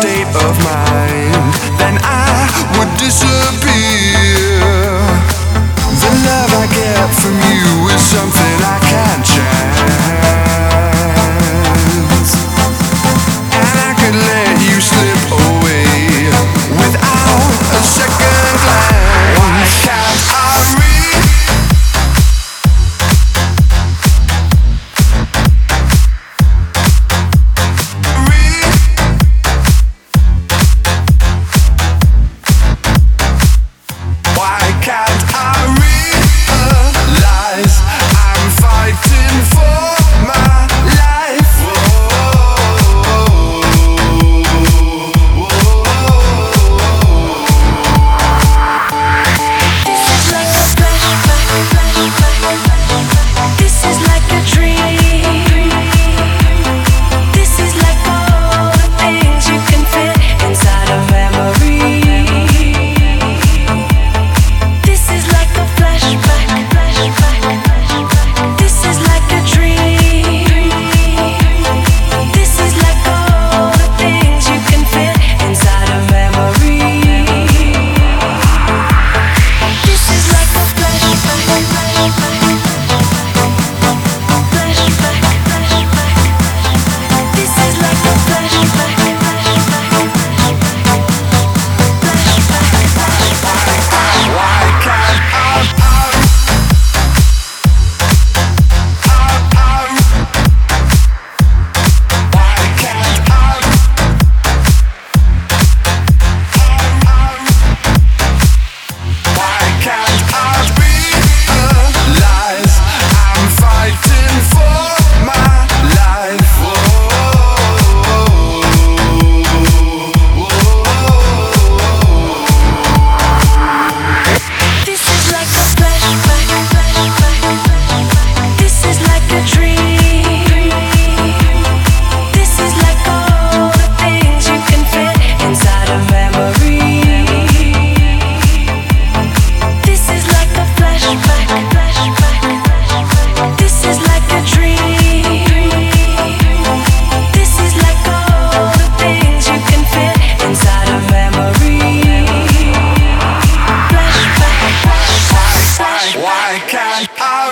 state of mind. I can't. I